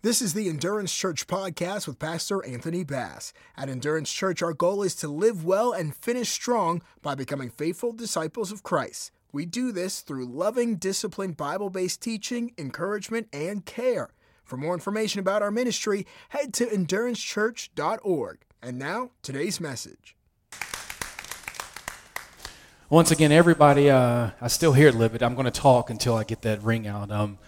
This is the Endurance Church podcast with Pastor Anthony Bass. At Endurance Church, our goal is to live well and finish strong by becoming faithful disciples of Christ. We do this through loving, disciplined, Bible based teaching, encouragement, and care. For more information about our ministry, head to endurancechurch.org. And now, today's message. Once again, everybody, uh, I still hear it bit. I'm going to talk until I get that ring out. Um,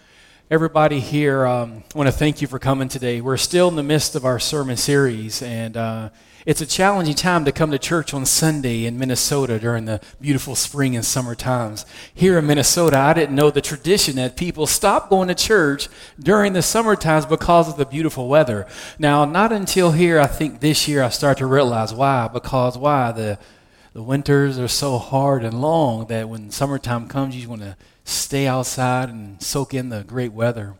everybody here, um, I want to thank you for coming today. We're still in the midst of our sermon series, and uh, it's a challenging time to come to church on Sunday in Minnesota during the beautiful spring and summer times. Here in Minnesota, I didn't know the tradition that people stop going to church during the summer times because of the beautiful weather. Now, not until here, I think this year, I start to realize why. Because why? The the winters are so hard and long that when summertime comes, you want to stay outside and soak in the great weather.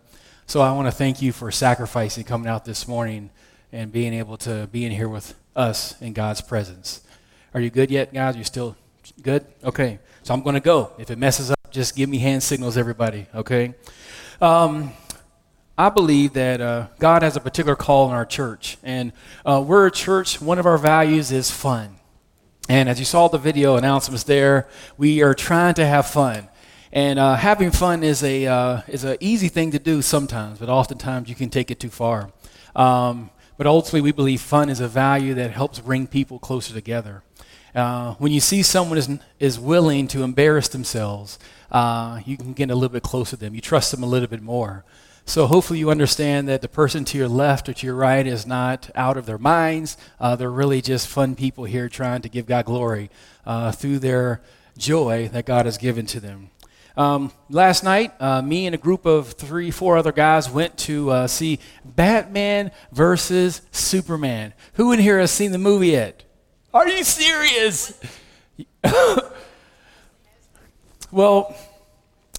So I want to thank you for sacrificing coming out this morning and being able to be in here with us in God's presence. Are you good yet, guys? You still good? Okay. So I'm going to go. If it messes up, just give me hand signals, everybody. Okay. Um, I believe that uh, God has a particular call in our church, and uh, we're a church. One of our values is fun. And as you saw the video announcements there, we are trying to have fun. And uh, having fun is a uh, is an easy thing to do sometimes, but oftentimes you can take it too far. Um, but ultimately, we believe fun is a value that helps bring people closer together. Uh, when you see someone is, is willing to embarrass themselves, uh, you can get a little bit closer to them. You trust them a little bit more. So hopefully you understand that the person to your left or to your right is not out of their minds. Uh, they're really just fun people here trying to give God glory uh, through their joy that God has given to them. Um, last night, uh, me and a group of three, four other guys went to uh, see Batman versus Superman. Who in here has seen the movie yet? Are you serious? well,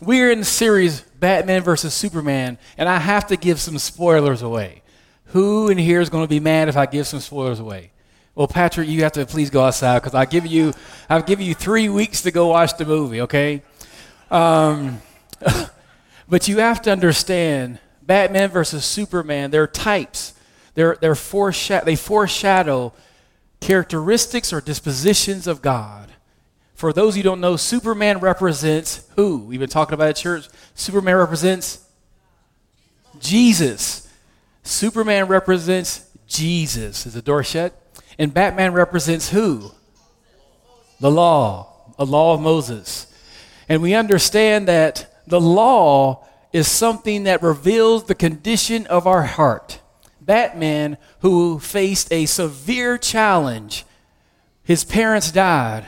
we're in the series Batman versus Superman, and I have to give some spoilers away. Who in here is going to be mad if I give some spoilers away? Well, Patrick, you have to please go outside because I give you, I've given you three weeks to go watch the movie. Okay, um, but you have to understand, Batman versus Superman. They're types. They're they're foreshadow. They foreshadow characteristics or dispositions of God. For those you don't know, Superman represents who? We've been talking about at church. Superman represents Jesus. Superman represents Jesus. Is the door shut? And Batman represents who? The law, a law of Moses. And we understand that the law is something that reveals the condition of our heart. Batman, who faced a severe challenge, his parents died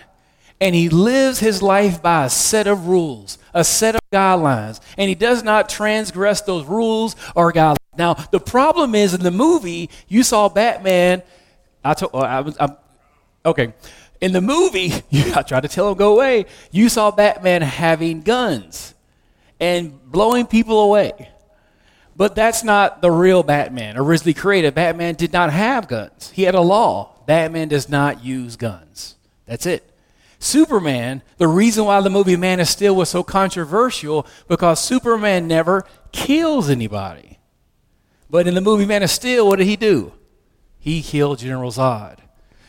and he lives his life by a set of rules, a set of guidelines, and he does not transgress those rules or guidelines. Now, the problem is in the movie, you saw Batman. I told, oh, uh, I was, I'm, okay. In the movie, I tried to tell him go away. You saw Batman having guns and blowing people away. But that's not the real Batman. Originally created, Batman did not have guns. He had a law. Batman does not use guns. That's it. Superman, the reason why the movie Man of Steel was so controversial, because Superman never kills anybody. But in the movie Man of Steel, what did he do? He killed General Zod.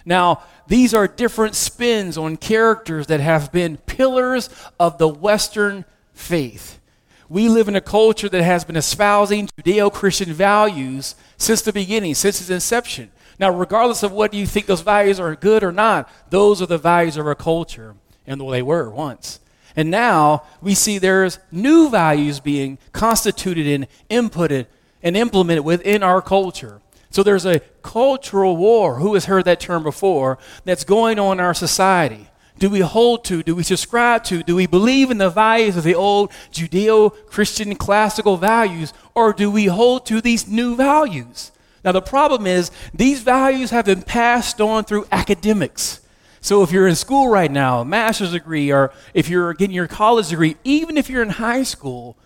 Now, these are different spins on characters that have been pillars of the Western faith. We live in a culture that has been espousing Judeo Christian values since the beginning, since its inception. Now, regardless of whether you think those values are good or not, those are the values of our culture, and they were once. And now we see there's new values being constituted and inputted and implemented within our culture. So there's a cultural war. Who has heard that term before? That's going on in our society. Do we hold to? Do we subscribe to? Do we believe in the values of the old Judeo Christian classical values? Or do we hold to these new values? Now, the problem is these values have been passed on through academics. So, if you're in school right now, a master's degree, or if you're getting your college degree, even if you're in high school,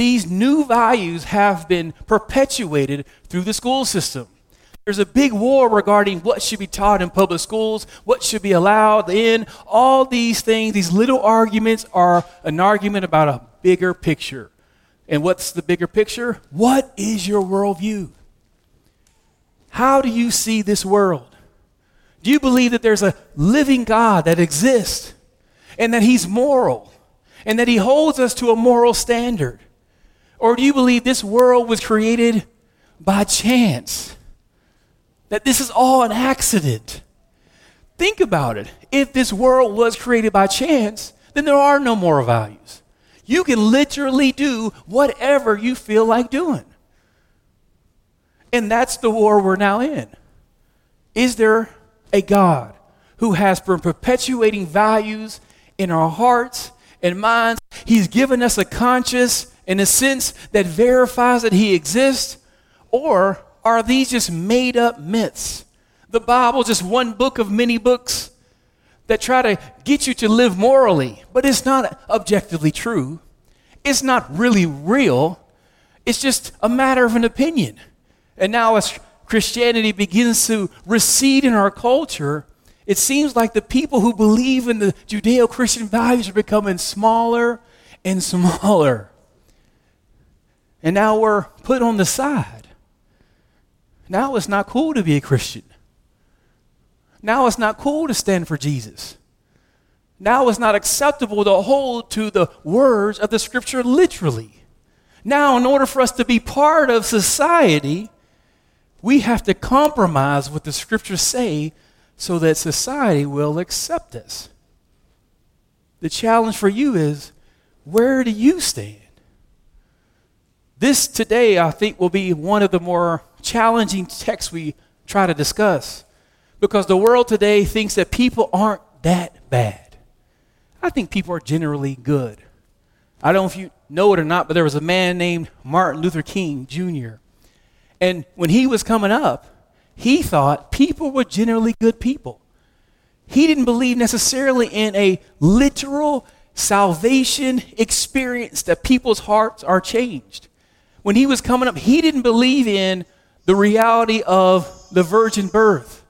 these new values have been perpetuated through the school system. There's a big war regarding what should be taught in public schools, what should be allowed in. All these things, these little arguments, are an argument about a bigger picture. And what's the bigger picture? What is your worldview? How do you see this world? Do you believe that there's a living God that exists and that He's moral and that He holds us to a moral standard? Or do you believe this world was created by chance? That this is all an accident? Think about it. If this world was created by chance, then there are no moral values. You can literally do whatever you feel like doing. And that's the war we're now in. Is there a God who has been perpetuating values in our hearts and minds? He's given us a conscience in a sense that verifies that He exists? Or are these just made up myths? The Bible, just one book of many books that try to get you to live morally, but it's not objectively true. It's not really real. It's just a matter of an opinion. And now, as Christianity begins to recede in our culture, it seems like the people who believe in the Judeo Christian values are becoming smaller and smaller. And now we're put on the side. Now it's not cool to be a Christian. Now it's not cool to stand for Jesus. Now it's not acceptable to hold to the words of the scripture literally. Now, in order for us to be part of society, we have to compromise what the scriptures say so that society will accept us. The challenge for you is where do you stand? This today, I think, will be one of the more challenging texts we try to discuss because the world today thinks that people aren't that bad. I think people are generally good. I don't know if you know it or not, but there was a man named Martin Luther King Jr. And when he was coming up, he thought people were generally good people. He didn't believe necessarily in a literal salvation experience that people's hearts are changed. When he was coming up, he didn't believe in the reality of the virgin birth.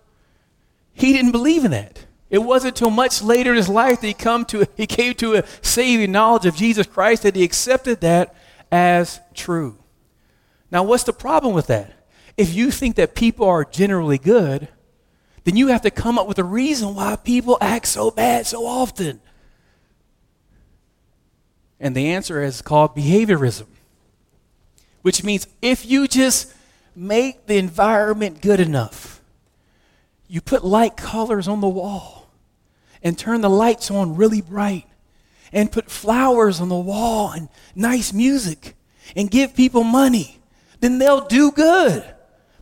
He didn't believe in that. It wasn't until much later in his life that he, come to, he came to a saving knowledge of Jesus Christ that he accepted that as true. Now, what's the problem with that? If you think that people are generally good, then you have to come up with a reason why people act so bad so often. And the answer is called behaviorism, which means if you just make the environment good enough, you put light colors on the wall and turn the lights on really bright and put flowers on the wall and nice music and give people money then they'll do good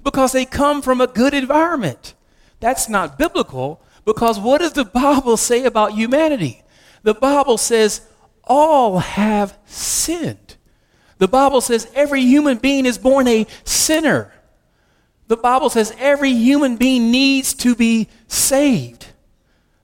because they come from a good environment. That's not biblical because what does the Bible say about humanity? The Bible says all have sinned. The Bible says every human being is born a sinner. The Bible says every human being needs to be saved.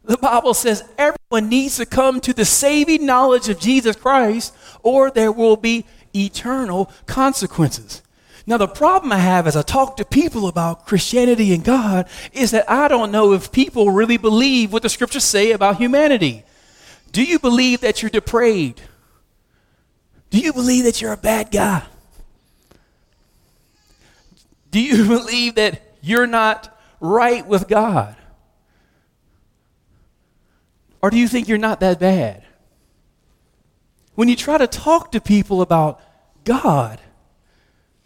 The Bible says everyone needs to come to the saving knowledge of Jesus Christ, or there will be eternal consequences. Now, the problem I have as I talk to people about Christianity and God is that I don't know if people really believe what the scriptures say about humanity. Do you believe that you're depraved? Do you believe that you're a bad guy? Do you believe that you're not right with God? Or do you think you're not that bad? When you try to talk to people about God,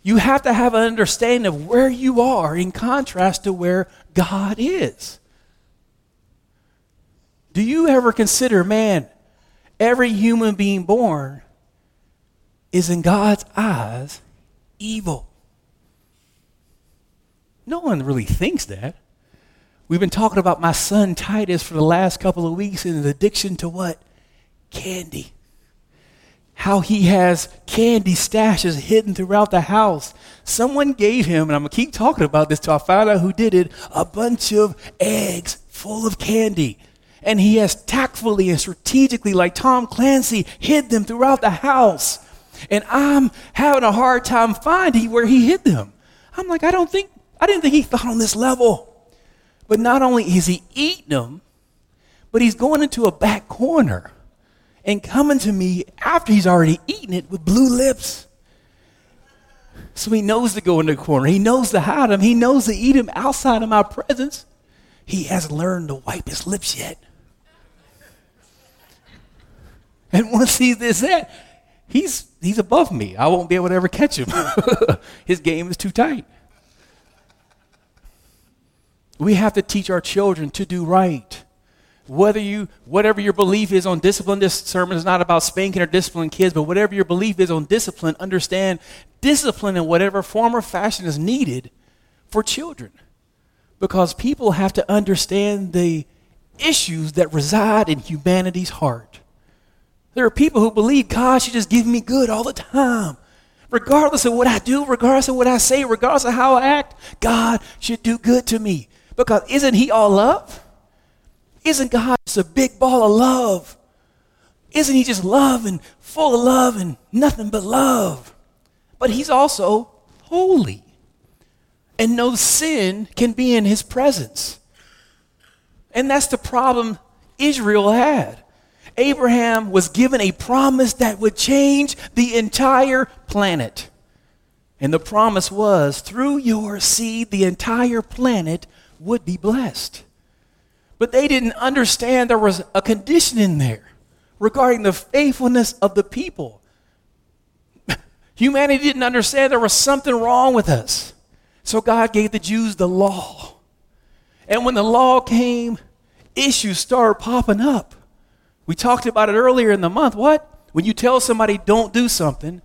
you have to have an understanding of where you are in contrast to where God is. Do you ever consider, man, every human being born is in God's eyes evil? No one really thinks that. We've been talking about my son Titus for the last couple of weeks and his addiction to what? Candy how he has candy stashes hidden throughout the house. Someone gave him, and I'm gonna keep talking about this till I find out who did it, a bunch of eggs full of candy. And he has tactfully and strategically, like Tom Clancy, hid them throughout the house. And I'm having a hard time finding where he hid them. I'm like, I don't think, I didn't think he thought on this level. But not only is he eating them, but he's going into a back corner and coming to me after he's already eaten it with blue lips So he knows to go in the corner. He knows to hide him. He knows to eat him outside of my presence. He hasn't learned to wipe his lips yet. And once he does that, he's, he's above me. I won't be able to ever catch him. his game is too tight. We have to teach our children to do right. Whether you, whatever your belief is on discipline, this sermon is not about spanking or disciplining kids, but whatever your belief is on discipline, understand discipline in whatever form or fashion is needed for children. Because people have to understand the issues that reside in humanity's heart. There are people who believe God should just give me good all the time. Regardless of what I do, regardless of what I say, regardless of how I act, God should do good to me. Because isn't He all love? Isn't God just a big ball of love? Isn't He just love and full of love and nothing but love? But He's also holy. And no sin can be in His presence. And that's the problem Israel had. Abraham was given a promise that would change the entire planet. And the promise was through your seed, the entire planet would be blessed. But they didn't understand there was a condition in there regarding the faithfulness of the people. Humanity didn't understand there was something wrong with us. So God gave the Jews the law. And when the law came, issues started popping up. We talked about it earlier in the month. What? When you tell somebody don't do something,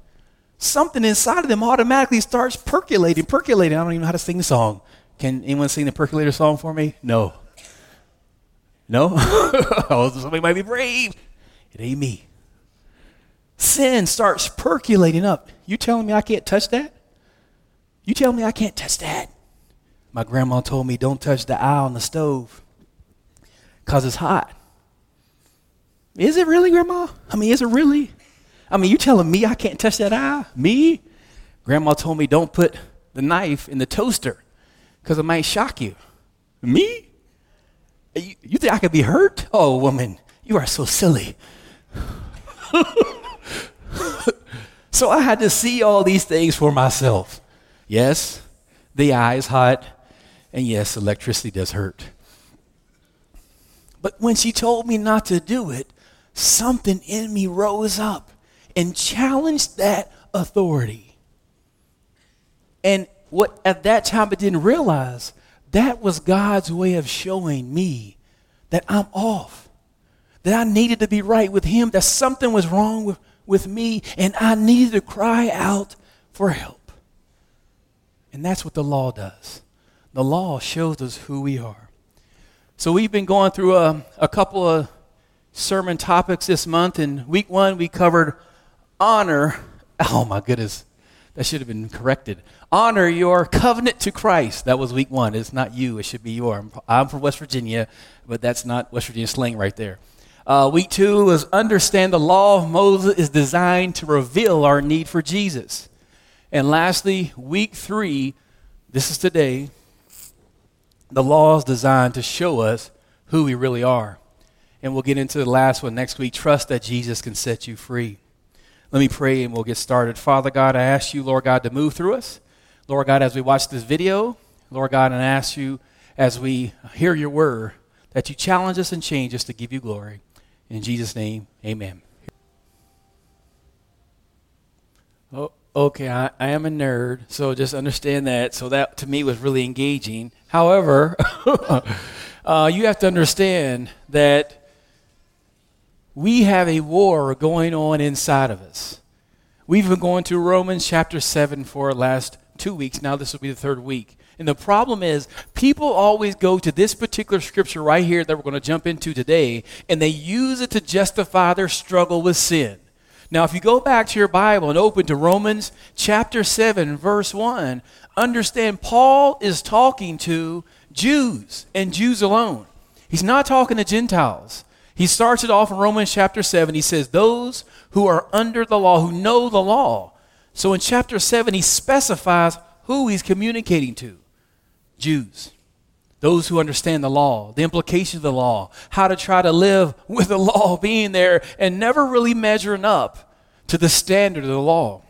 something inside of them automatically starts percolating, percolating. I don't even know how to sing the song. Can anyone sing the percolator song for me? No. No? oh, somebody might be brave. It ain't me. Sin starts percolating up. You telling me I can't touch that? You telling me I can't touch that? My grandma told me don't touch the eye on the stove because it's hot. Is it really, Grandma? I mean, is it really? I mean, you telling me I can't touch that eye? Me? Grandma told me don't put the knife in the toaster because it might shock you. Me? You, you think I could be hurt? Oh, woman, you are so silly. so I had to see all these things for myself. Yes, the eye is hot, and yes, electricity does hurt. But when she told me not to do it, something in me rose up and challenged that authority. And what at that time I didn't realize that was God's way of showing me that I'm off, that I needed to be right with Him, that something was wrong with, with me, and I needed to cry out for help. And that's what the law does. The law shows us who we are. So we've been going through a, a couple of sermon topics this month. In week one, we covered honor. Oh my goodness, that should have been corrected. Honor your covenant to Christ. That was week one. It's not you, it should be your. I'm from West Virginia, but that's not West Virginia slang right there. Uh, week two was understand the law of Moses is designed to reveal our need for Jesus. And lastly, week three, this is today, the law is designed to show us who we really are. And we'll get into the last one next week. Trust that Jesus can set you free. Let me pray and we'll get started. Father God, I ask you, Lord God, to move through us. Lord God, as we watch this video, Lord God, and I ask you as we hear your word that you challenge us and change us to give you glory. In Jesus' name, amen. Oh, okay, I, I am a nerd, so just understand that. So that to me was really engaging. However, uh, you have to understand that we have a war going on inside of us. We've been going to Romans chapter 7 for the last two weeks. Now, this will be the third week. And the problem is, people always go to this particular scripture right here that we're going to jump into today, and they use it to justify their struggle with sin. Now, if you go back to your Bible and open to Romans chapter 7, verse 1, understand Paul is talking to Jews and Jews alone. He's not talking to Gentiles. He starts it off in Romans chapter 7. He says, Those who are under the law, who know the law. So in chapter 7, he specifies who he's communicating to Jews, those who understand the law, the implications of the law, how to try to live with the law being there and never really measuring up to the standard of the law.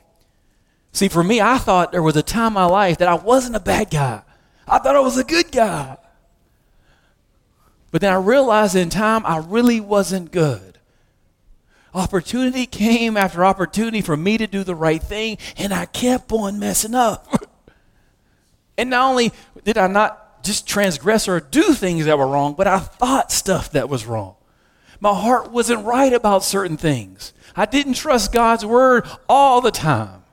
See, for me, I thought there was a time in my life that I wasn't a bad guy. I thought I was a good guy. But then I realized in time I really wasn't good. Opportunity came after opportunity for me to do the right thing, and I kept on messing up. and not only did I not just transgress or do things that were wrong, but I thought stuff that was wrong. My heart wasn't right about certain things. I didn't trust God's word all the time.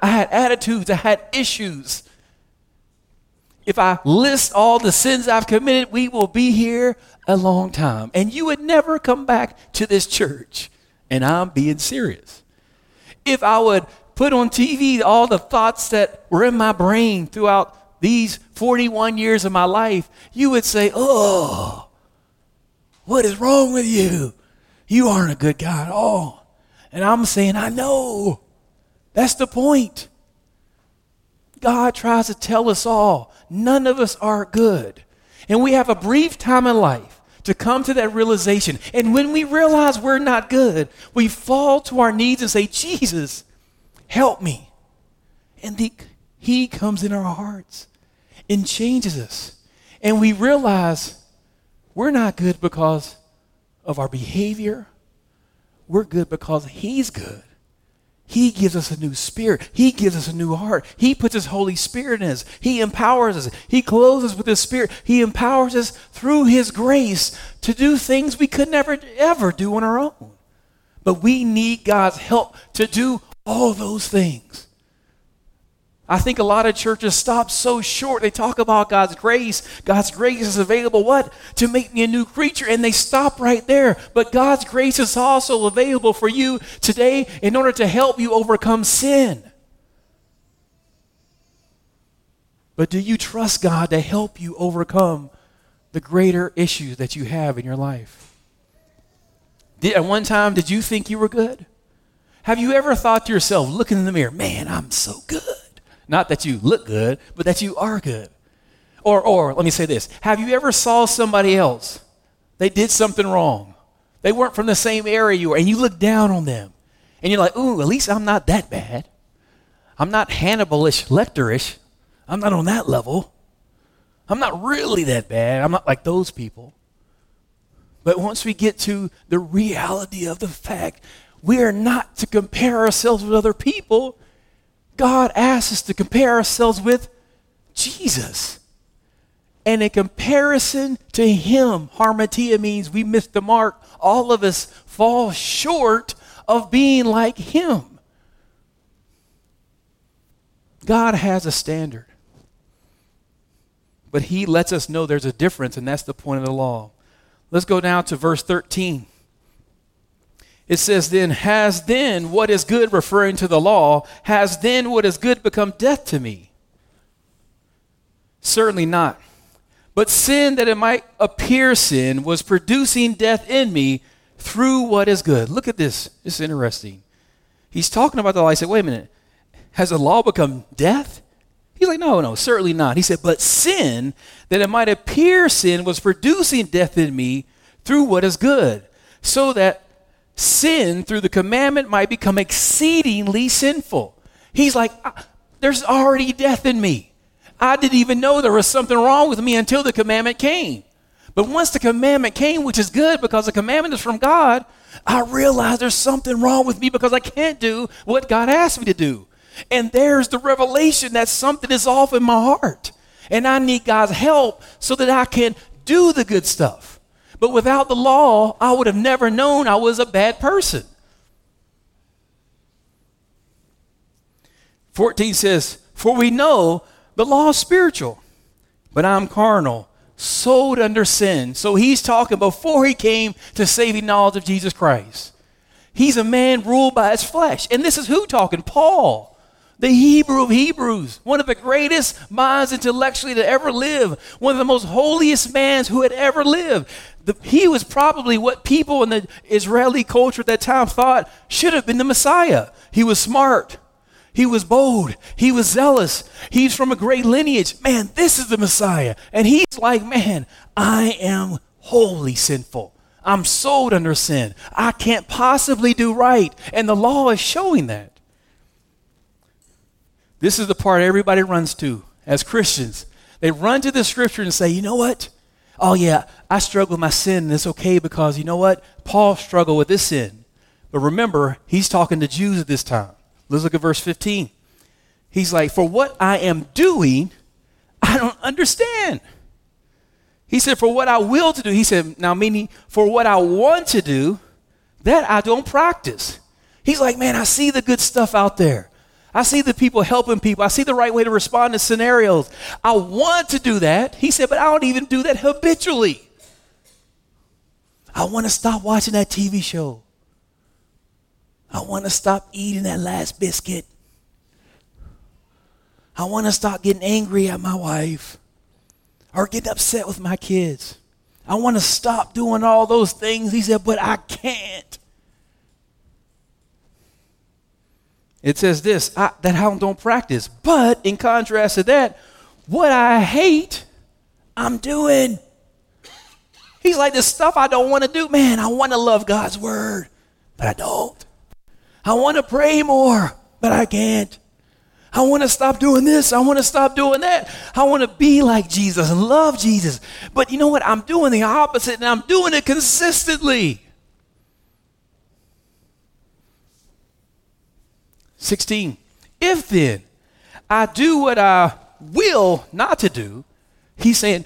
I had attitudes, I had issues. If I list all the sins I've committed, we will be here a long time. And you would never come back to this church. And I'm being serious. If I would put on TV all the thoughts that were in my brain throughout these 41 years of my life, you would say, Oh, what is wrong with you? You aren't a good guy at all. And I'm saying, I know. That's the point. God tries to tell us all none of us are good. And we have a brief time in life to come to that realization. And when we realize we're not good, we fall to our knees and say, Jesus, help me. And the, He comes in our hearts and changes us. And we realize we're not good because of our behavior, we're good because He's good. He gives us a new spirit. He gives us a new heart. He puts His Holy Spirit in us. He empowers us. He clothes us with His Spirit. He empowers us through His grace to do things we could never, ever do on our own. But we need God's help to do all those things. I think a lot of churches stop so short. They talk about God's grace. God's grace is available, what? To make me a new creature. And they stop right there. But God's grace is also available for you today in order to help you overcome sin. But do you trust God to help you overcome the greater issues that you have in your life? Did, at one time, did you think you were good? Have you ever thought to yourself, looking in the mirror, man, I'm so good? Not that you look good, but that you are good. Or, or let me say this Have you ever saw somebody else? They did something wrong. They weren't from the same area you were, and you look down on them. And you're like, ooh, at least I'm not that bad. I'm not Hannibalish, Lecterish. I'm not on that level. I'm not really that bad. I'm not like those people. But once we get to the reality of the fact, we are not to compare ourselves with other people. God asks us to compare ourselves with Jesus. And in comparison to Him, hamartia means we miss the mark. All of us fall short of being like Him. God has a standard. But He lets us know there's a difference, and that's the point of the law. Let's go down to verse 13. It says, then, has then what is good, referring to the law, has then what is good become death to me? Certainly not. But sin, that it might appear sin, was producing death in me through what is good. Look at this. This is interesting. He's talking about the law. I said, wait a minute. Has the law become death? He's like, no, no, certainly not. He said, but sin, that it might appear sin, was producing death in me through what is good, so that sin through the commandment might become exceedingly sinful. He's like, ah, there's already death in me. I didn't even know there was something wrong with me until the commandment came. But once the commandment came, which is good because the commandment is from God, I realized there's something wrong with me because I can't do what God asked me to do. And there's the revelation that something is off in my heart. And I need God's help so that I can do the good stuff. But without the law, I would have never known I was a bad person. 14 says, For we know the law is spiritual, but I'm carnal, sold under sin. So he's talking before he came to saving knowledge of Jesus Christ. He's a man ruled by his flesh. And this is who talking? Paul the Hebrew of Hebrews, one of the greatest minds intellectually to ever live, one of the most holiest mans who had ever lived. The, he was probably what people in the Israeli culture at that time thought should have been the Messiah. He was smart. He was bold. He was zealous. He's from a great lineage. Man, this is the Messiah. And he's like, man, I am wholly sinful. I'm sold under sin. I can't possibly do right. And the law is showing that. This is the part everybody runs to as Christians. They run to the scripture and say, you know what? Oh, yeah, I struggle with my sin, and it's okay because you know what? Paul struggled with this sin. But remember, he's talking to Jews at this time. Let's look at verse 15. He's like, For what I am doing, I don't understand. He said, For what I will to do, he said, now meaning for what I want to do, that I don't practice. He's like, Man, I see the good stuff out there. I see the people helping people. I see the right way to respond to scenarios. I want to do that. He said, but I don't even do that habitually. I want to stop watching that TV show. I want to stop eating that last biscuit. I want to stop getting angry at my wife or getting upset with my kids. I want to stop doing all those things. He said, but I can't. It says this that I don't practice. But in contrast to that, what I hate, I'm doing. He's like, the stuff I don't want to do, man, I want to love God's word, but I don't. I want to pray more, but I can't. I want to stop doing this. I want to stop doing that. I want to be like Jesus and love Jesus. But you know what? I'm doing the opposite and I'm doing it consistently. 16. If then I do what I will not to do, he's saying,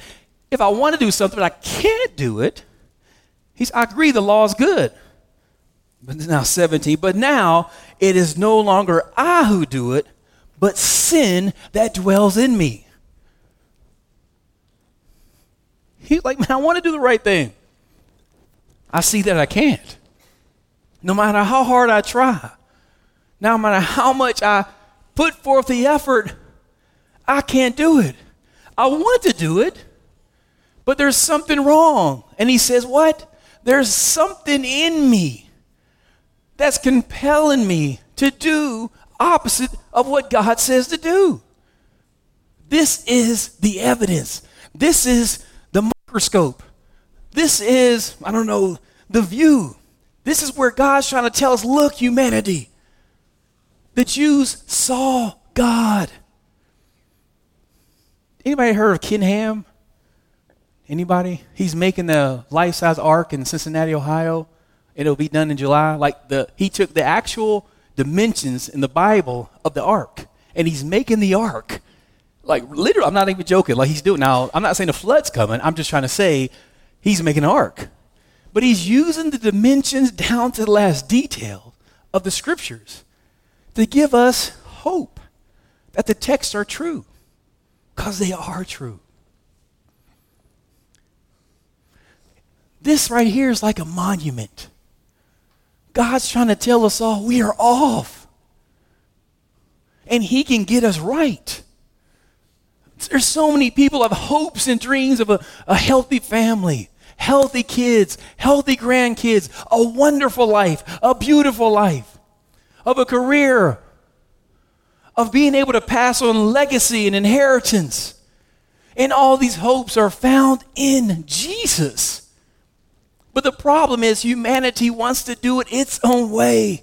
if I want to do something but I can't do it, he's I agree the law is good. But now 17, but now it is no longer I who do it, but sin that dwells in me. He's like, man, I want to do the right thing. I see that I can't. No matter how hard I try. No matter how much I put forth the effort, I can't do it. I want to do it, but there's something wrong. And he says, What? There's something in me that's compelling me to do opposite of what God says to do. This is the evidence. This is the microscope. This is, I don't know, the view. This is where God's trying to tell us look, humanity, the Jews saw God. Anybody heard of Ken Ham? Anybody? He's making the life-size ark in Cincinnati, Ohio. It'll be done in July. Like the he took the actual dimensions in the Bible of the ark, and he's making the ark. Like literally, I'm not even joking. Like he's doing now. I'm not saying the flood's coming. I'm just trying to say he's making an ark, but he's using the dimensions down to the last detail of the scriptures to give us hope that the texts are true because they are true. This right here is like a monument. God's trying to tell us all we are off. And He can get us right. There's so many people have hopes and dreams of a, a healthy family, healthy kids, healthy grandkids, a wonderful life, a beautiful life of a career, of being able to pass on legacy and inheritance. And all these hopes are found in Jesus. But the problem is, humanity wants to do it its own way.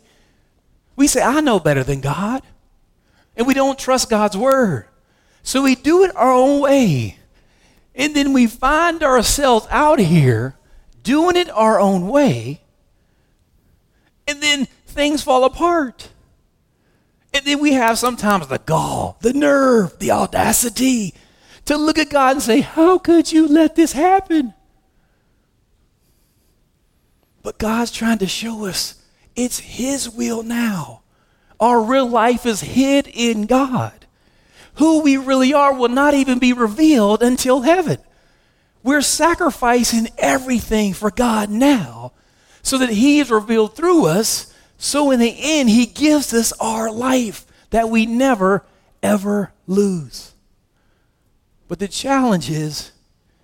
We say, I know better than God. And we don't trust God's word. So we do it our own way. And then we find ourselves out here doing it our own way. And then things fall apart. And then we have sometimes the gall, the nerve, the audacity to look at God and say, How could you let this happen? But God's trying to show us it's His will now. Our real life is hid in God. Who we really are will not even be revealed until heaven. We're sacrificing everything for God now so that He is revealed through us so in the end, he gives us our life that we never, ever lose. But the challenge is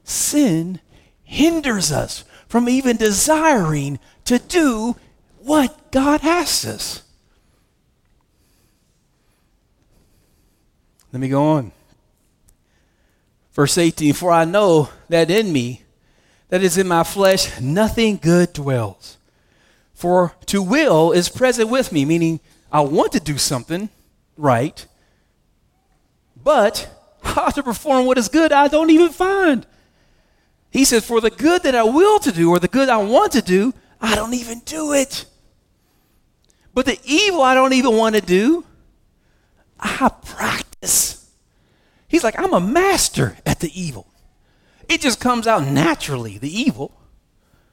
sin hinders us from even desiring to do what God asks us. Let me go on. Verse 18 For I know that in me, that is in my flesh, nothing good dwells. For to will is present with me, meaning I want to do something right, but how to perform what is good I don't even find. He says, For the good that I will to do, or the good I want to do, I don't even do it. But the evil I don't even want to do, I practice. He's like, I'm a master at the evil. It just comes out naturally, the evil.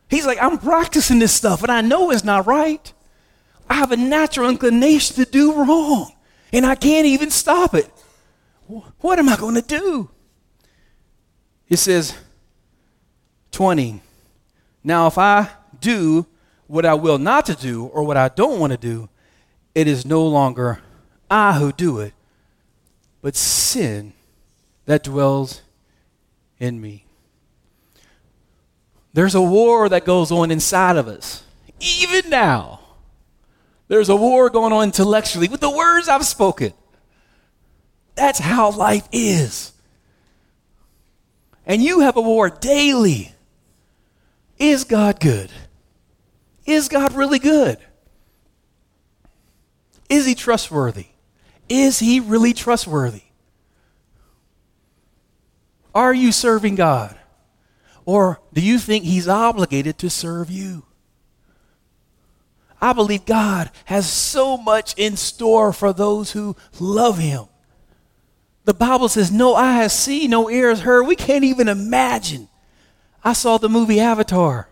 He's like, I'm practicing this stuff and I know it's not right. I have a natural inclination to do wrong and I can't even stop it. What am I going to do? It says, 20. Now, if I do what I will not to do or what I don't want to do, it is no longer I who do it, but sin that dwells in me. There's a war that goes on inside of us, even now. There's a war going on intellectually with the words I've spoken. That's how life is. And you have a war daily. Is God good? Is God really good? Is he trustworthy? Is he really trustworthy? Are you serving God? Or do you think he's obligated to serve you? I believe God has so much in store for those who love him. The Bible says, No eye has seen, no ear has heard. We can't even imagine. I saw the movie Avatar.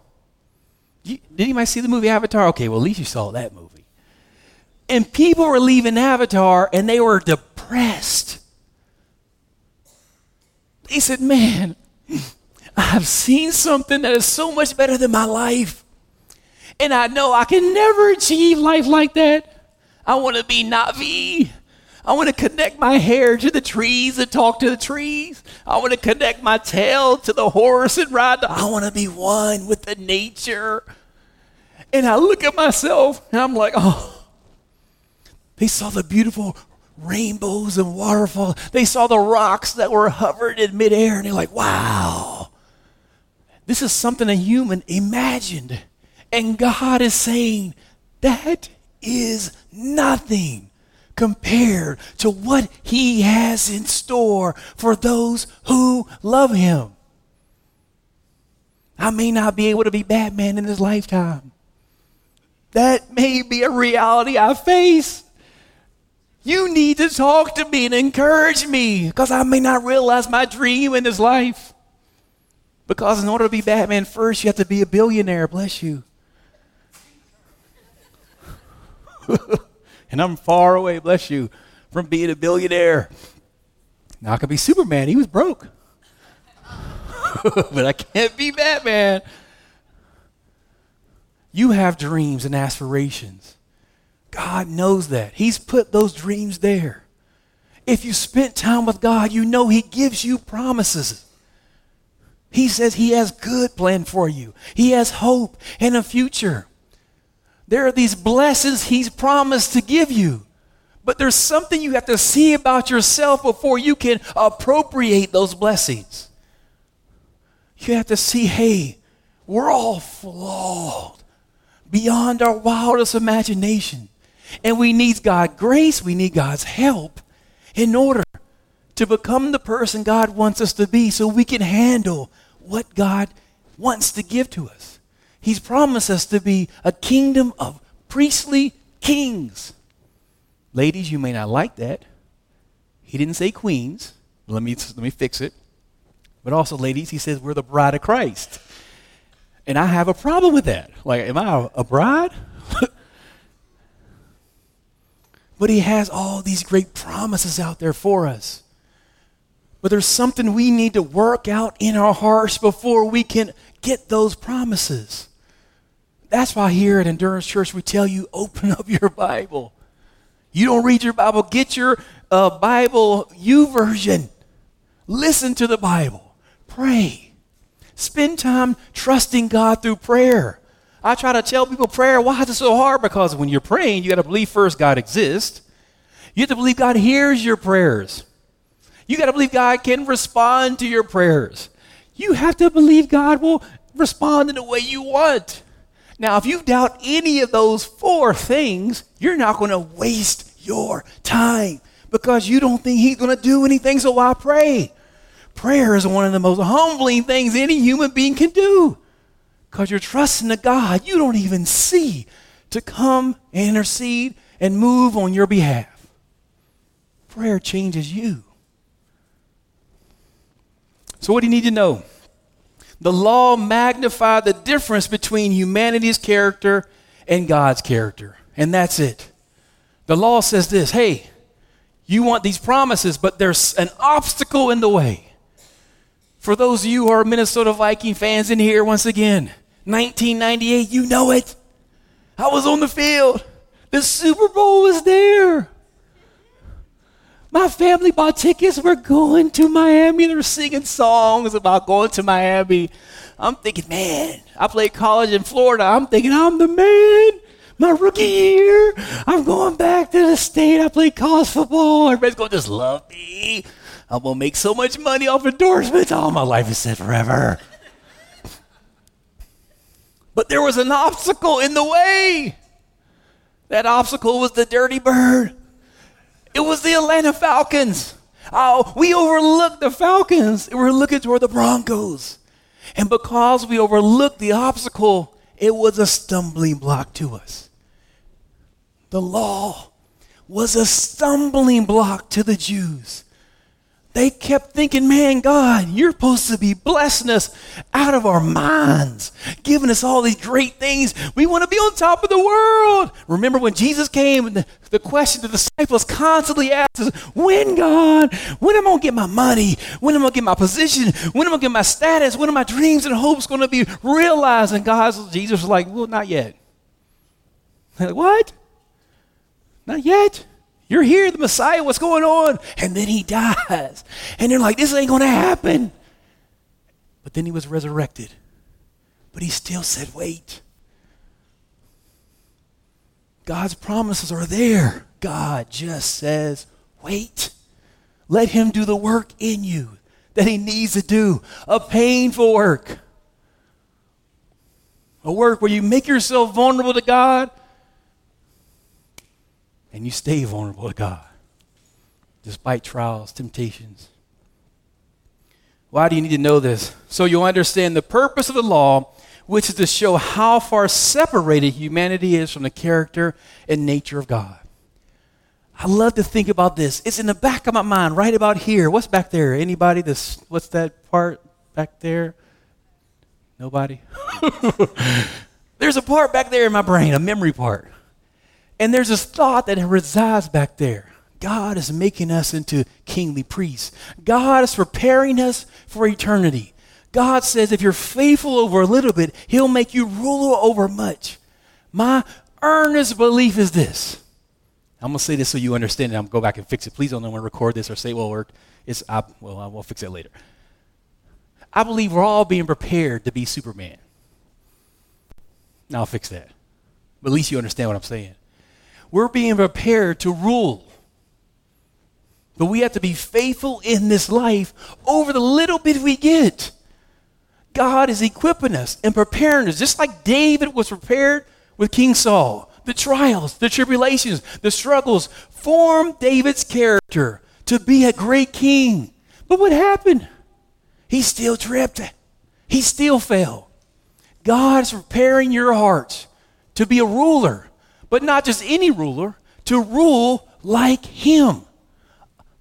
did anybody see the movie Avatar? Okay, well, at least you saw that movie. And people were leaving Avatar and they were depressed. They said, Man, I've seen something that is so much better than my life. And I know I can never achieve life like that. I want to be Na'vi. I want to connect my hair to the trees and talk to the trees. I want to connect my tail to the horse and ride. The, I want to be one with the nature. And I look at myself and I'm like, oh, they saw the beautiful rainbows and waterfalls. They saw the rocks that were hovered in midair and they're like, wow. This is something a human imagined. And God is saying, that is nothing compared to what He has in store for those who love Him. I may not be able to be Batman in this lifetime. That may be a reality I face. You need to talk to me and encourage me because I may not realize my dream in this life. Because in order to be Batman first, you have to be a billionaire. Bless you. and I'm far away, bless you, from being a billionaire. Now I could be Superman. He was broke. but I can't be Batman. You have dreams and aspirations. God knows that. He's put those dreams there. If you spent time with God, you know He gives you promises. He says He has good plan for you. He has hope and a future. There are these blessings He's promised to give you. But there's something you have to see about yourself before you can appropriate those blessings. You have to see, hey, we're all flawed beyond our wildest imagination. And we need God's grace, we need God's help in order to become the person God wants us to be so we can handle what God wants to give to us. He's promised us to be a kingdom of priestly kings. Ladies, you may not like that. He didn't say queens. Let me, let me fix it. But also, ladies, he says we're the bride of Christ. And I have a problem with that. Like, am I a bride? but he has all these great promises out there for us. But there's something we need to work out in our hearts before we can get those promises. That's why here at Endurance Church we tell you open up your Bible. You don't read your Bible, get your uh, Bible YouVersion. Listen to the Bible. Pray. Spend time trusting God through prayer. I try to tell people prayer, why is it so hard? Because when you're praying, you got to believe first God exists. You have to believe God hears your prayers. You got to believe God can respond to your prayers. You have to believe God will respond in the way you want. Now, if you doubt any of those four things, you're not going to waste your time. because you don't think He's going to do anything, so why pray? Prayer is one of the most humbling things any human being can do because you're trusting a God you don't even see to come and intercede and move on your behalf. Prayer changes you. So, what do you need to know? The law magnified the difference between humanity's character and God's character. And that's it. The law says this hey, you want these promises, but there's an obstacle in the way. For those of you who are Minnesota Viking fans in here, once again, 1998, you know it. I was on the field. The Super Bowl was there. My family bought tickets. We're going to Miami. They're singing songs about going to Miami. I'm thinking, man, I played college in Florida. I'm thinking, I'm the man. My rookie year, I'm going back to the state. I played college football. Everybody's going to just love me. I'm going to make so much money off endorsements. All my life is set forever. But there was an obstacle in the way. That obstacle was the dirty bird. It was the Atlanta Falcons. Oh, we overlooked the Falcons. We were looking toward the Broncos. And because we overlooked the obstacle, it was a stumbling block to us. The law was a stumbling block to the Jews. They kept thinking, man, God, you're supposed to be blessing us out of our minds, giving us all these great things. We want to be on top of the world. Remember when Jesus came, the, the question the disciples constantly asked is, when, God? When am I going to get my money? When am I going to get my position? When am I going to get my status? When are my dreams and hopes going to be realized? And God's, Jesus was like, well, not yet. Like, what? Not yet? You're here, the Messiah, what's going on? And then he dies. And they're like, this ain't going to happen. But then he was resurrected. But he still said, wait. God's promises are there. God just says, wait. Let him do the work in you that he needs to do. A painful work. A work where you make yourself vulnerable to God and you stay vulnerable to God despite trials, temptations. Why do you need to know this? So you'll understand the purpose of the law, which is to show how far separated humanity is from the character and nature of God. I love to think about this. It's in the back of my mind, right about here. What's back there? Anybody? This what's that part back there? Nobody? There's a part back there in my brain, a memory part. And there's this thought that resides back there. God is making us into kingly priests. God is preparing us for eternity. God says if you're faithful over a little bit, He'll make you ruler over much. My earnest belief is this. I'm going to say this so you understand it. I'm going to go back and fix it. Please don't want record this or say, well. It's, I, well, I will fix it later. I believe we're all being prepared to be Superman. Now I'll fix that. But at least you understand what I'm saying. We're being prepared to rule. But we have to be faithful in this life over the little bit we get. God is equipping us and preparing us, just like David was prepared with King Saul. The trials, the tribulations, the struggles formed David's character to be a great king. But what happened? He still tripped. He still fell. God is preparing your heart to be a ruler but not just any ruler, to rule like him.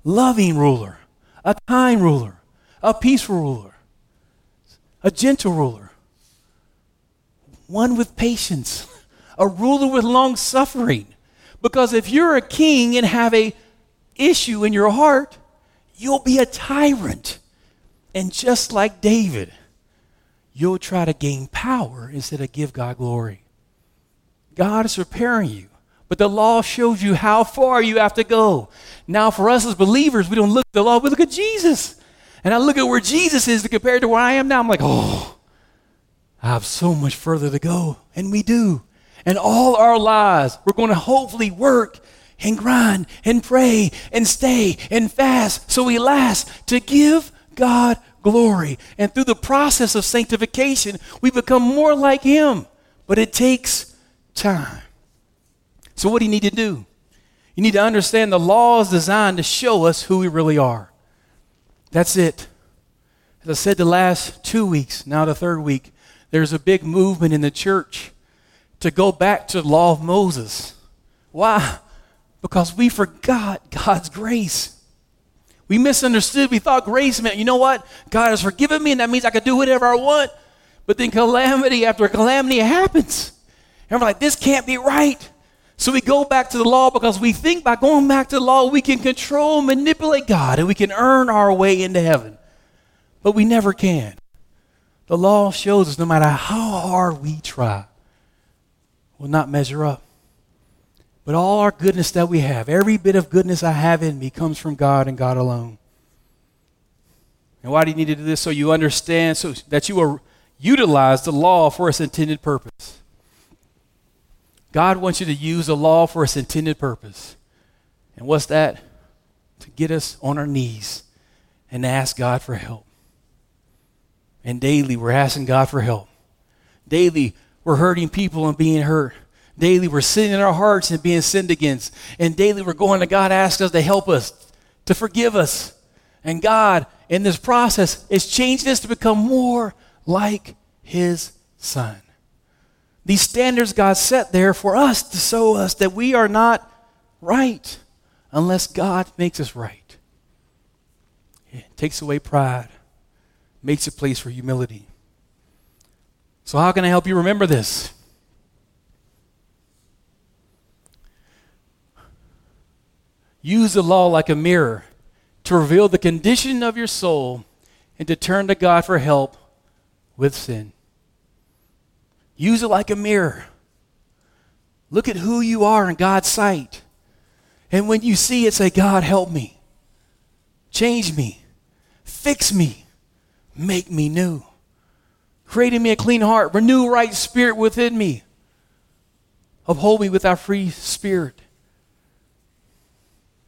Loving ruler, a kind ruler, a peaceful ruler, a gentle ruler, one with patience, a ruler with long suffering. Because if you're a king and have a issue in your heart, you'll be a tyrant. And just like David, you'll try to gain power instead of give God glory. God is preparing you. But the law shows you how far you have to go. Now, for us as believers, we don't look at the law, we look at Jesus. And I look at where Jesus is compared to where I am now. I'm like, oh, I have so much further to go. And we do. And all our lives, we're going to hopefully work and grind and pray and stay and fast so we last to give God glory. And through the process of sanctification, we become more like Him. But it takes time. So, what do you need to do? You need to understand the law is designed to show us who we really are. That's it. As I said the last two weeks, now the third week, there's a big movement in the church to go back to the law of Moses. Why? Because we forgot God's grace. We misunderstood. We thought grace meant, you know what? God has forgiven me, and that means I can do whatever I want. But then calamity after calamity happens. And we're like, this can't be right. So we go back to the law because we think by going back to the law, we can control, manipulate God, and we can earn our way into heaven. But we never can. The law shows us no matter how hard we try, will not measure up. But all our goodness that we have, every bit of goodness I have in me, comes from God and God alone. And why do you need to do this? So you understand, so that you will utilize the law for its intended purpose. God wants you to use the law for its intended purpose. And what's that? To get us on our knees and ask God for help. And daily, we're asking God for help. Daily, we're hurting people and being hurt. Daily, we're sinning in our hearts and being sinned against. And daily, we're going to God, asking us to help us, to forgive us. And God, in this process, is changing us to become more like His Son. These standards God set there for us to show us that we are not right unless God makes us right. It takes away pride, makes a place for humility. So, how can I help you remember this? Use the law like a mirror to reveal the condition of your soul and to turn to God for help with sin. Use it like a mirror. Look at who you are in God's sight. And when you see it, say, God, help me. Change me. Fix me. Make me new. Create in me a clean heart. Renew right spirit within me. Uphold me with thy free spirit.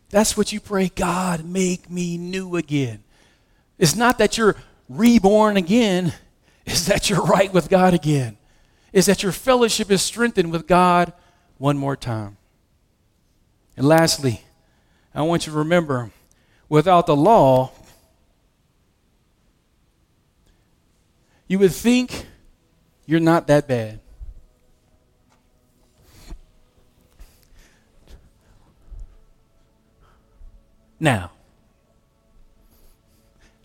That's what you pray. God, make me new again. It's not that you're reborn again, it's that you're right with God again is that your fellowship is strengthened with God one more time. And lastly, I want you to remember without the law, you would think you're not that bad. Now,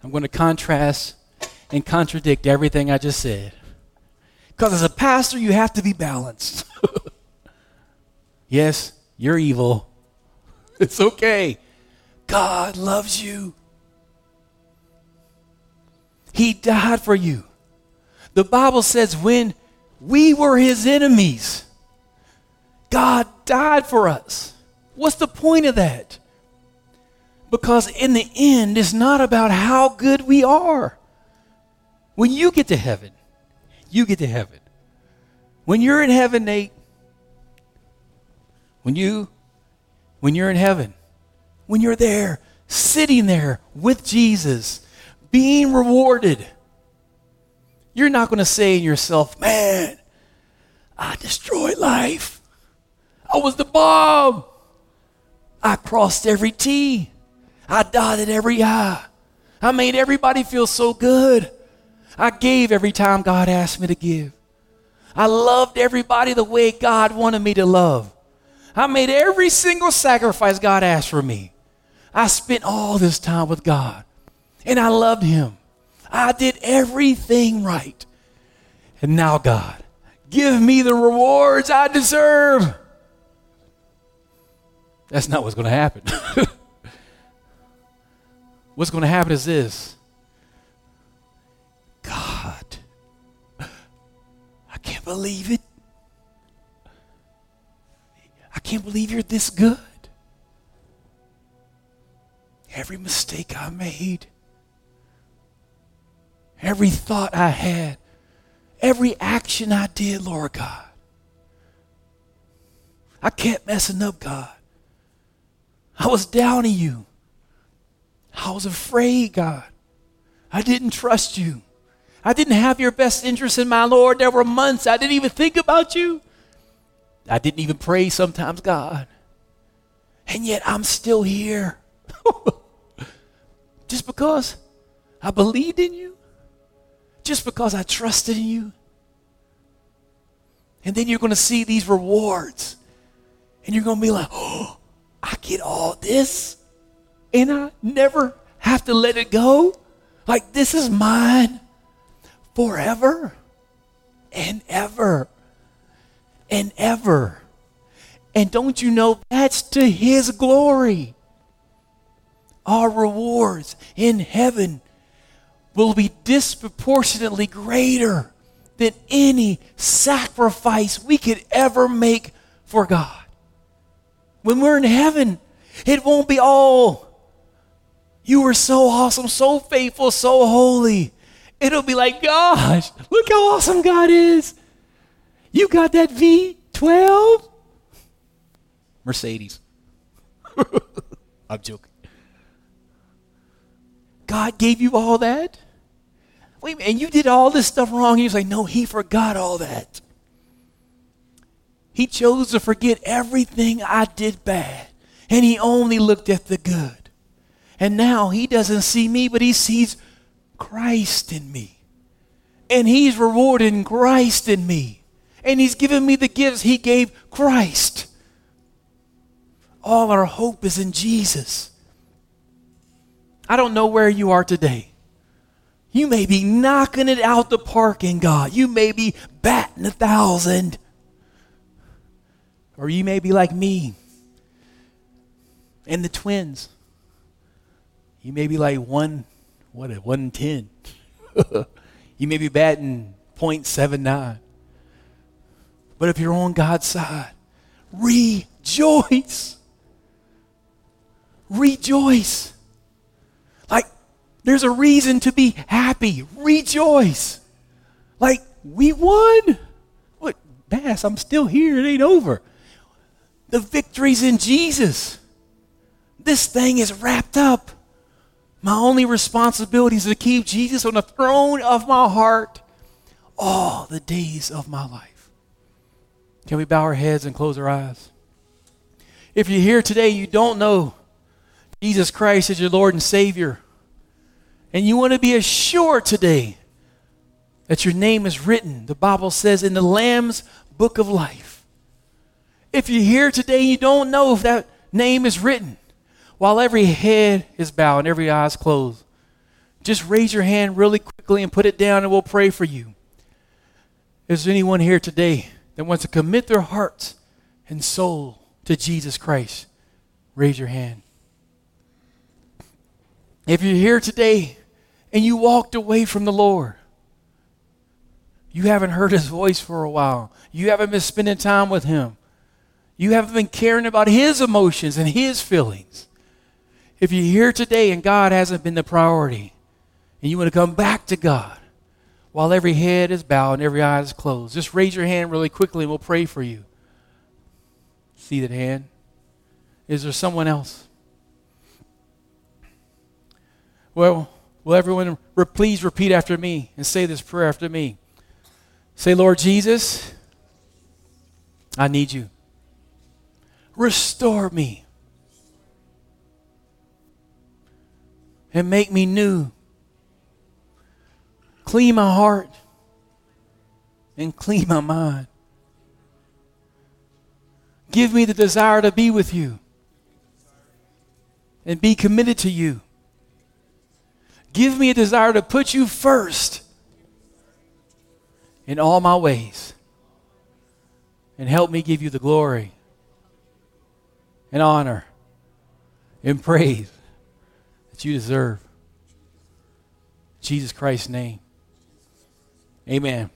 I'm going to contrast and contradict everything I just said. Because as a pastor, you have to be balanced. yes, you're evil. It's okay. God loves you. He died for you. The Bible says when we were his enemies, God died for us. What's the point of that? Because in the end, it's not about how good we are. When you get to heaven, you get to heaven. When you're in heaven, Nate, when you when you're in heaven, when you're there, sitting there with Jesus, being rewarded, you're not going to say in yourself, man, I destroyed life. I was the bomb. I crossed every T. I dotted every I. I made everybody feel so good. I gave every time God asked me to give. I loved everybody the way God wanted me to love. I made every single sacrifice God asked for me. I spent all this time with God and I loved Him. I did everything right. And now, God, give me the rewards I deserve. That's not what's going to happen. what's going to happen is this can't believe it. I can't believe you're this good. Every mistake I made, every thought I had, every action I did, Lord God. I kept messing up, God. I was down doubting you. I was afraid, God. I didn't trust you. I didn't have your best interest in my Lord. There were months I didn't even think about you. I didn't even pray sometimes, God. And yet I'm still here. Just because I believed in you? Just because I trusted in you? And then you're going to see these rewards. And you're going to be like, oh, I get all this. And I never have to let it go. Like, this is mine forever and ever and ever. And don't you know that's to His glory? Our rewards in heaven will be disproportionately greater than any sacrifice we could ever make for God. When we're in heaven, it won't be all, you were so awesome, so faithful, so holy. It'll be like, gosh, look how awesome God is. You got that V12? Mercedes. I'm joking. God gave you all that? Wait, and you did all this stuff wrong. He was like, no, he forgot all that. He chose to forget everything I did bad, and he only looked at the good. And now he doesn't see me, but he sees Christ in me. And he's rewarding Christ in me. And he's given me the gifts he gave Christ. All our hope is in Jesus. I don't know where you are today. You may be knocking it out the park in God. You may be batting a thousand. Or you may be like me and the twins. You may be like one, what, a 110. you may be batting 0.79. But if you're on God's side, rejoice. Rejoice. Like, there's a reason to be happy. Rejoice. Like, we won. What, Bass, I'm still here. It ain't over. The victory's in Jesus. This thing is wrapped up. My only responsibility is to keep Jesus on the throne of my heart all the days of my life. Can we bow our heads and close our eyes? If you're here today, you don't know Jesus Christ as your Lord and Savior, and you want to be assured today that your name is written, the Bible says, in the Lamb's book of life. If you're here today you don't know if that name is written, while every head is bowed and every eye is closed, just raise your hand really quickly and put it down and we'll pray for you. Is there anyone here today that wants to commit their heart and soul to Jesus Christ? Raise your hand. If you're here today and you walked away from the Lord, you haven't heard his voice for a while, you haven't been spending time with him, you haven't been caring about his emotions and his feelings. If you're here today and God hasn't been the priority, and you want to come back to God while every head is bowed and every eye is closed, just raise your hand really quickly and we'll pray for you. See that hand? Is there someone else? Well, will everyone re- please repeat after me and say this prayer after me? Say, Lord Jesus, I need you. Restore me. And make me new. Clean my heart and clean my mind. Give me the desire to be with you and be committed to you. Give me a desire to put you first in all my ways and help me give you the glory and honor and praise that you deserve. In Jesus Christ's name. Amen.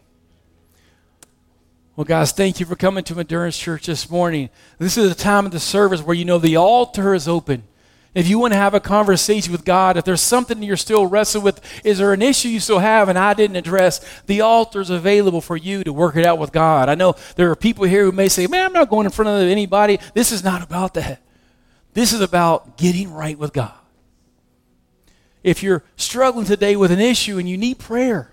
Well, guys, thank you for coming to Endurance Church this morning. This is a time of the service where you know the altar is open. If you want to have a conversation with God, if there's something you're still wrestling with, is there an issue you still have and I didn't address, the altar is available for you to work it out with God. I know there are people here who may say, man, I'm not going in front of anybody. This is not about that. This is about getting right with God. If you're struggling today with an issue and you need prayer,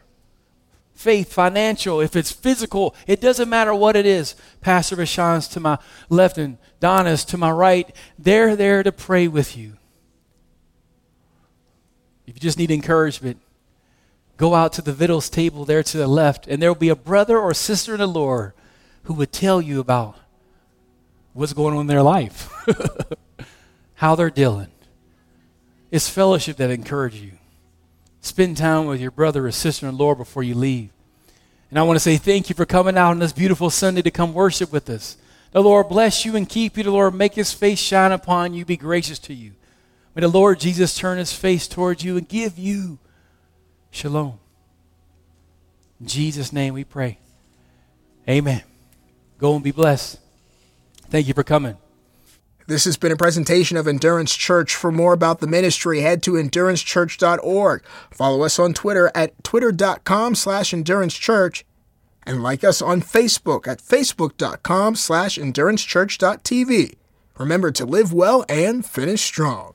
faith, financial, if it's physical, it doesn't matter what it is. Pastor Bashan's to my left and Donna's to my right. They're there to pray with you. If you just need encouragement, go out to the victuals table there to the left, and there will be a brother or sister in the Lord who would tell you about what's going on in their life, how they're dealing. It's fellowship that encourages you. Spend time with your brother or sister in the Lord before you leave. And I want to say thank you for coming out on this beautiful Sunday to come worship with us. The Lord bless you and keep you. The Lord make his face shine upon you, be gracious to you. May the Lord Jesus turn his face towards you and give you shalom. In Jesus' name we pray. Amen. Go and be blessed. Thank you for coming. This has been a presentation of Endurance Church. For more about the ministry, head to endurancechurch.org. Follow us on Twitter at twitter.com slash endurancechurch and like us on Facebook at facebook.com slash endurancechurch.tv. Remember to live well and finish strong.